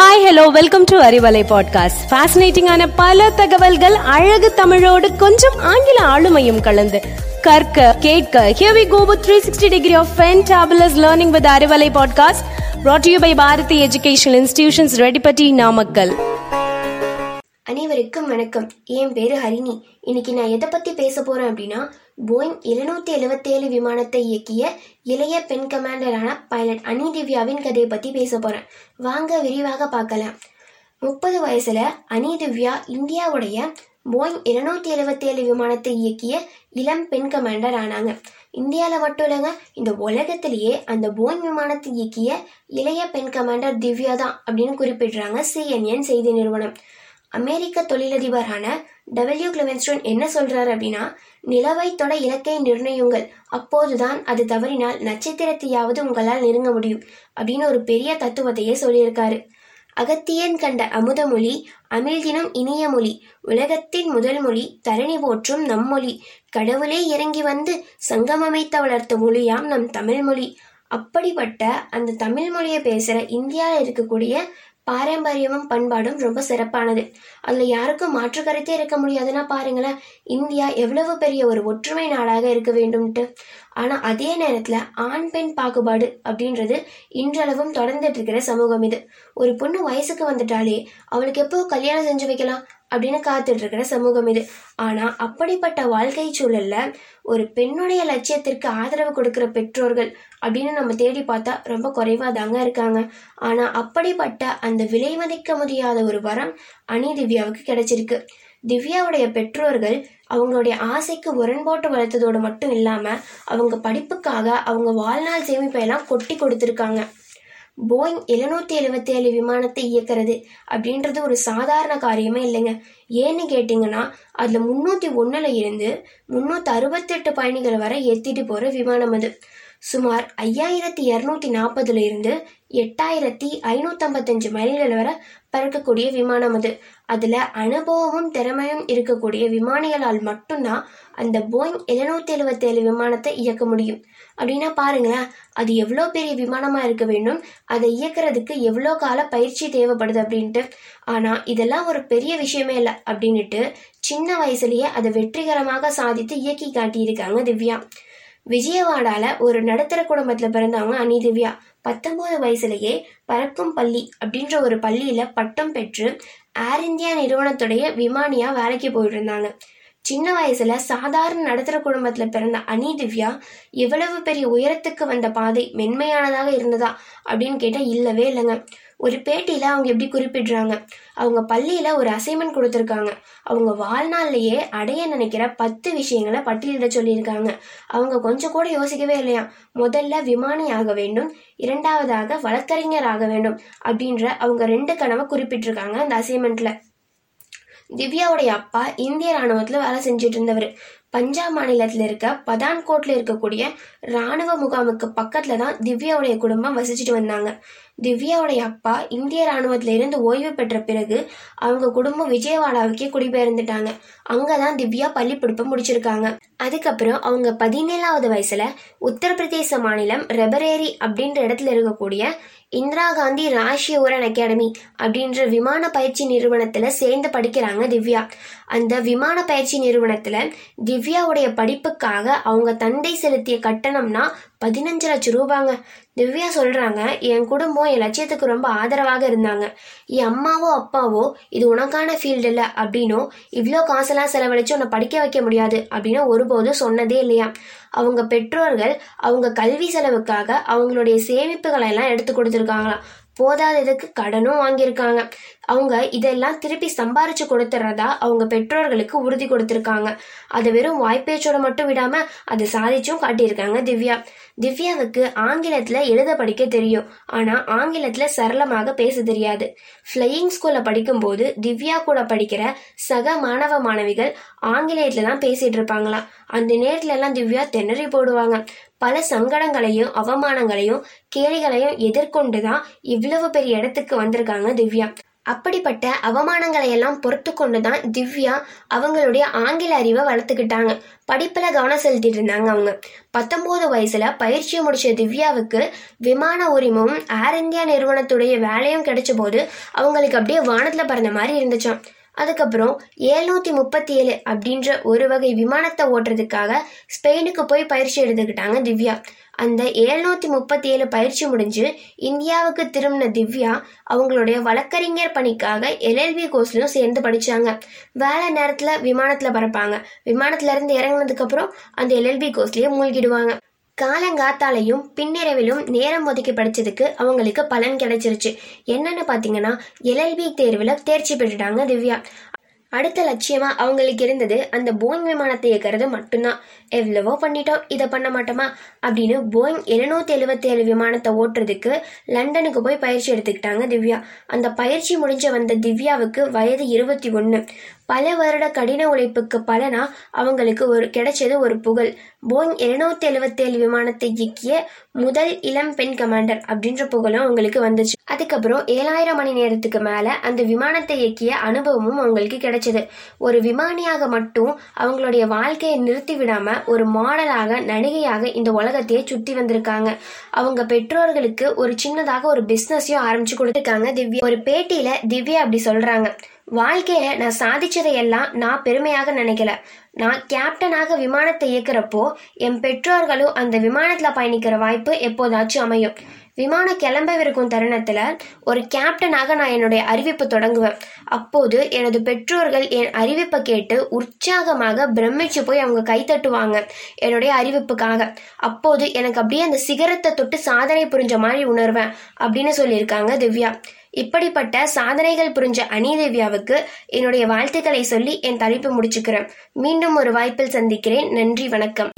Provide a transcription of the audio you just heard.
Hi hello welcome to Arivalai podcast ஃபேசினேட்டிங்கான பல தகவல்கள் அழகு தமிழோடு கொஞ்சம் ஆங்கில ஆளுமையும் கலந்து. கற்க கேட்க here we go with 360 degree of fantabulous learning with Arivalai podcast brought to you by Bharathi educational institutions Reddipatti Namakkal அனைவருக்கும் வணக்கம். என் பேரு ஹரிணி. இன்னைக்கு நான் எதை பத்தி பேச போறேன் அப்படின்னா போயிங் எழுநூத்தி எழுபத்தேழு விமானத்தை இயக்கிய இளைய பெண் கமாண்டரான பைலட் அனி திவ்யாவின் கதையை பத்தி பேச போறேன். வாங்க விரிவாக பார்க்கலாம். முப்பது வயசுல அனி திவ்யா இந்தியாவுடைய போயிங் எழுநூத்தி எழுபத்தேழு விமானத்தை இயக்கிய இளம் பெண் கமாண்டர் ஆனாங்க. இந்தியாவில் மட்டும் இல்லைங்க இந்த உலகத்திலேயே அந்த போயிங் விமானத்தை இயக்கிய இளைய பெண் கமாண்டர் திவ்யா தான் அப்படின்னு குறிப்பிடுறாங்க சிஎன்என் செய்தி நிறுவனம். அமெரிக்க தொழிலதிபரான டபிள்யூ கிளெவன்ஸ்டோன் என்ன சொல்றாரு அப்படின்னா நிலவை தொட இலக்கை நிர்ணயுங்கள் அப்போதுதான் அது தவறினால் நட்சத்திரத்தையாவது உங்களால் நெருங்க முடியும் அப்படின்னு ஒரு பெரிய தத்துவத்தையே சொல்லியிருக்காரு. அகத்தியன் கண்ட அமுதமொழி அமிழ்தினம் இனிய மொழி உலகத்தின் முதல் மொழி தரணி போற்றும் நம்மொழி கடவுளே இறங்கி வந்து சங்கமமைத்த வளர்த்த மொழியாம் நம் தமிழ் மொழி. அப்படிப்பட்ட அந்த தமிழ் மொழியை பேசுற இந்தியாவில் இருக்கக்கூடிய பாரம்பரியமும் பண்பாடும் ரொம்ப சிறப்பானது. அதுல யாருக்கும் மாற்று கருத்தே இருக்க முடியாதுன்னா பாருங்களேன் இந்தியா எவ்வளவு பெரிய ஒரு ஒற்றுமை நாடாக இருக்க வேண்டும்ட்டு. ஆனா அதே நேரத்துல ஆண் பெண் பாகுபாடு அப்படின்றது இன்றளவும் தொடர்ந்துட்டு இருக்கிற சமூகம் இது. ஒரு பொண்ணு வயசுக்கு வந்துட்டாலே அவளுக்கு எப்போ கல்யாணம் செஞ்சு வைக்கலாம்? அப்படின்னு காத்துட்டு இருக்கிற சமூகம் இது. ஆனால் அப்படிப்பட்ட வாழ்க்கை சூழலில் ஒரு பெண்ணுடைய லட்சியத்திற்கு ஆதரவு கொடுக்குற பெற்றோர்கள் அப்படின்னு நம்ம தேடி பார்த்தா ரொம்ப குறைவாக தாங்க இருக்காங்க. ஆனால் அப்படிப்பட்ட அந்த விலை மதிக்க முடியாத ஒரு வரம் அணி திவ்யாவுக்கு கிடைச்சிருக்கு. திவ்யாவுடைய பெற்றோர்கள் அவங்களுடைய ஆசைக்கு உரன்போட்டு வளர்த்ததோடு மட்டும் இல்லாமல் அவங்க படிப்புக்காக அவங்க வாழ்நாள் சேமிப்பை எல்லாம் கொட்டி கொடுத்துருக்காங்க. போயிங் எழுநூத்தி எழுபத்தி ஏழு விமானத்தை இயக்கிறது அப்படின்றது ஒரு சாதாரண காரியமே இல்லைங்க. ஏன்னு கேட்டிங்கன்னா அதில் முந்நூற்றி ஒன்றில் இருந்து முந்நூற்றி அறுபத்தெட்டு பயணிகள் வரை ஏற்றிட்டு போகிற விமானம் அது. சுமார் ஐயாயிரத்தி இரநூத்தி நாற்பதுல இருந்து எட்டாயிரத்தி ஐநூற்றம்பத்தஞ்சு மைல்கள் வரை பறக்கக்கூடிய விமானம் அது. அதில் அனுபவமும் திறமையும் இருக்கக்கூடிய விமானிகளால் மட்டும்தான் அந்த போயிங் எழுநூத்தி எழுவத்தேழு விமானத்தை இயக்க முடியும். அப்படின்னா பாருங்களேன் அது எவ்வளோ பெரிய விமானமாக இருக்க வேண்டும் அதை இயக்கிறதுக்கு எவ்வளோ கால பயிற்சி தேவைப்படுது அப்படின்ட்டு. ஆனால் இதெல்லாம் ஒரு பெரிய விஷயமே இல்லை அப்படின்னுட்டு சின்ன வயசுலயே அதை வெற்றிகரமாக சாதித்து இயக்கி காட்டியிருக்காங்க திவ்யா. விஜயவாடால ஒரு நடுத்தர குடும்பத்துல பிறந்தவங்க அனி திவ்யா. பத்தொன்பது வயசுலயே பறக்கும் பள்ளி அப்படின்ற ஒரு பள்ளியில பட்டம் பெற்று ஏர் இந்தியா நிறுவனத்துடைய விமானியா வேலைக்கு போயிட்டு இருந்தாங்க. சின்ன வயசுல சாதாரண நடுத்தர குடும்பத்துல பிறந்த அனி திவ்யா எவ்வளவு பெரிய உயரத்துக்கு வந்த பாதை மென்மையானதாக இருந்ததா அப்படின்னு கேட்டா இல்லவே இல்லைங்க. ஒரு பேட்டியில் அவங்க எப்படி குறிப்பிடுறாங்க? அவங்க பள்ளியில் ஒரு அசைன்மெண்ட் கொடுத்துருக்காங்க. அவங்க வாழ்நாள்லேயே அடைய நினைக்கிற பத்து விஷயங்களை பட்டியலிட சொல்லியிருக்காங்க. அவங்க கொஞ்சம் கூட யோசிக்கவே இல்லையா? முதல்ல விமானி ஆக வேண்டும் இரண்டாவதாக வழக்கறிஞர் ஆக வேண்டும் அப்படின்ற அவங்க ரெண்டு கனவை குறிப்பிட்டிருக்காங்க அந்த அசைன்மெண்ட்ல திவ்யாவுடைய அப்பா இந்திய ராணுவத்தில் வேலை செஞ்சுட்டு இருந்தவர். பஞ்சாப் மாநிலத்தில் இருக்க பதான்கோட்டில் இருக்கக்கூடிய ராணுவ முகாமுக்கு பக்கத்தில் தான் திவ்யாவுடைய குடும்பம் வசிச்சுட்டு வந்தாங்க. திவ்யாவுடைய அப்பா இந்திய ராணுவத்திலிருந்து ஓய்வு பெற்ற பிறகு அவங்க குடும்பம் விஜயவாடாவுக்கே குடிபெயர்ந்துட்டாங்க. அங்கதான் திவ்யா பள்ளி படிப்பை முடிச்சிருக்காங்க. அதுக்கப்புறம் அவங்க பதினேழாவது வயசுல உத்தரப்பிரதேச மாநிலம் ரெபரேரி அப்படின்ற இடத்துல இருக்கக்கூடிய இந்திரா காந்தி ராஷ்டிரிய உரன் அகாடமி அப்படின்ற விமான பயிற்சி நிறுவனத்துல சேர்ந்து படிக்கிறாங்க திவ்யா. அந்த விமான பயிற்சி நிறுவனத்துல திவ்யாவுடைய படிப்புக்காக அவங்க தந்தை செலுத்திய கட்டணம்னா பதினஞ்சு லட்சம் ரூபாங்க. திவ்யா சொல்றாங்க என் குடும்பம் என் லட்சியத்துக்கு ரொம்ப ஆதரவாக இருந்தாங்க. என் அம்மாவோ அப்பாவோ இது உனக்கான ஃபீல்டு இல்லை அப்படின்னும் இவ்வளோ காசெல்லாம் செலவழிச்சு உன்னை படிக்க வைக்க முடியாது அப்படின்னு ஒருபோதும் சொன்னதே இல்லையா? அவங்க பெற்றோர்கள் அவங்க கல்வி செலவுக்காக அவங்களுடைய சேமிப்புகளை எல்லாம் எடுத்து கொடுத்துருக்காங்களாம். போதாததுக்கு கடனும் வாங்கியிருக்காங்க. அவங்க இதெல்லாம் திருப்பி சம்பாரிச்சு கொடுத்துறதா அவங்க பெற்றோர்களுக்கு உறுதி கொடுத்துருக்காங்க. அதை வெறும் வாய்ப்பேச்சோட மட்டும் விடாம அதை சாதிச்சும் காட்டியிருக்காங்க திவ்யா. திவ்யாவுக்கு ஆங்கிலத்துல எழுத படிக்க தெரியும். ஆனா ஆங்கிலத்துல சரளமாக பேச தெரியாது. ஃப்ளையிங் ஸ்கூல்ல படிக்கும்போது திவ்யா கூட படிக்கிற சக மாணவ மாணவிகள் ஆங்கிலேயத்துல தான் பேசிட்டு இருப்பாங்களாம். அந்த நேரத்துல எல்லாம் திவ்யா திணறி போடுவாங்க. பல சங்கடங்களையும் அவமானங்களையும் கேலிகளையும் எதிர்கொண்டுதான் இவ்வளவு பெரிய இடத்துக்கு வந்திருக்காங்க திவ்யா. அப்படிப்பட்ட அவமானங்களை எல்லாம் பொறுத்து கொண்டுதான் திவ்யா அவங்களுடைய ஆங்கில அறிவை வளர்த்துக்கிட்டாங்க. படிப்புல கவனம் செலுத்திட்டு இருந்தாங்க அவங்க. பத்தொன்பது வயசுல பயிற்சியை முடிச்ச திவ்யாவுக்கு விமான உரிமமும் ஏர் இந்தியா நிறுவனத்துடைய வேலையும் கிடைச்ச போது அவங்களுக்கு அப்படியே வானத்துல பறந்த மாதிரி இருந்துச்சாம். அதுக்கப்புறம் ஏழ்நூத்தி முப்பத்தி ஏழு அப்படின்ற ஒரு வகை விமானத்தை ஓட்டுறதுக்காக ஸ்பெயினுக்கு போய் பயிற்சி எடுத்துக்கிட்டாங்க திவ்யா. அந்த ஏழ்நூத்தி முப்பத்தி ஏழு பயிற்சி முடிஞ்சு இந்தியாவுக்கு திரும்பின திவ்யா அவங்களுடைய வழக்கறிஞர் பணிக்காக எல்எல்பி கோர்ஸ்லயும் சேர்ந்து படிச்சாங்க. வேலை நேரத்துல விமானத்துல பறப்பாங்க. விமானத்துல இருந்து இறங்கினதுக்கு அப்புறம் அந்த எல்எல்பி கோர்ஸ்லயே மூழ்கிடுவாங்க. காலங்காத்தாலையும் பின்னிரவிலும் நேரம் ஒதுக்கி படிச்சதுக்கு அவங்களுக்கு பலன் கிடைச்சிருச்சு. என்னன்னு பாத்தீங்கன்னா எல்எல்பி தேர்வுல தேர்ச்சி பெற்றுட்டாங்க திவ்யா. அடுத்த லட்சியமா அவங்களுக்கு இருந்தது அந்த போயிங் விமானத்தை இயக்கிறது மட்டும்தான். எவ்வளவோ பண்ணிட்டோம் இதை பண்ண மாட்டோமா? அப்படின்னு போயிங் எழுநூத்தி எழுபத்தி ஏழு விமானத்தை ஓட்டுறதுக்கு லண்டனுக்கு போய் பயிற்சி எடுத்துக்கிட்டாங்க திவ்யா. அந்த பயிற்சி முடிஞ்ச வந்த திவ்யாவுக்கு வயது இருபத்தி ஒன்று பல வருட கடின உழைப்புக்கு பலனா அவங்களுக்கு ஒரு கிடைச்சது ஒரு புகழ். போயிங் எழுநூத்தி எழுபத்தி ஏழு விமானத்தை இயக்கிய முதல் இளம் பெண் கமாண்டர் அப்படின்ற புகழும் அவங்களுக்கு வந்துச்சு. அதுக்கப்புறம் ஏழாயிரம் மணி நேரத்துக்கு மேல அந்த விமானத்தை இயக்கிய அனுபவமும் அவங்களுக்கு கிடைச்சது. ஒரு விமானியாக மட்டும் அவங்களுடைய வாழ்க்கையை நிறுத்தி விடாம ஒரு மாடலாக நடிகையாக இந்த உலகத்தையே சுத்தி வந்திருக்காங்க. அவங்க பெற்றோர்களுக்கு ஒரு சின்னதாக ஒரு பிசினஸையும் ஆரம்பிச்சு கொடுத்துருக்காங்க திவ்யா. ஒரு பேட்டியில திவ்யா அப்படி சொல்றாங்க. வாழ்க்கையில நான் சாதிச்சதை எல்லாம் நான் பெருமையாக நினைக்கல. நான் கேப்டனாக விமானத்தை இயக்குறப்போ என் பெற்றோர்களும் அந்த விமானத்துல பயணிக்கிற வாய்ப்பு எப்போதாச்சும் அமையும். விமானம் கிளம்பவிருக்கும் தருணத்துல ஒரு கேப்டனாக நான் என்னுடைய அறிவிப்பு தொடங்குவேன். அப்போது எனது பெற்றோர்கள் என் அறிவிப்பை கேட்டு உற்சாகமாக பிரமிச்சு போய் அவங்க கைத்தட்டுவாங்க என்னுடைய அறிவிப்புக்காக. அப்போது எனக்கு அப்படியே அந்த சிகரத்தை தொட்டு சாதனை புரிஞ்ச மாதிரி உணர்வேன் அப்படின்னு சொல்லியிருக்காங்க திவ்யா. இப்படிப்பட்ட சாதனைகள் புரிஞ்ச அனிதேவியாவுக்கு என்னுடைய வாழ்த்துக்களை சொல்லி என் தலைப்பு முடிச்சுக்கிறேன். மீண்டும் ஒரு வாய்ப்பில் சந்திக்கிறேன். நன்றி வணக்கம்.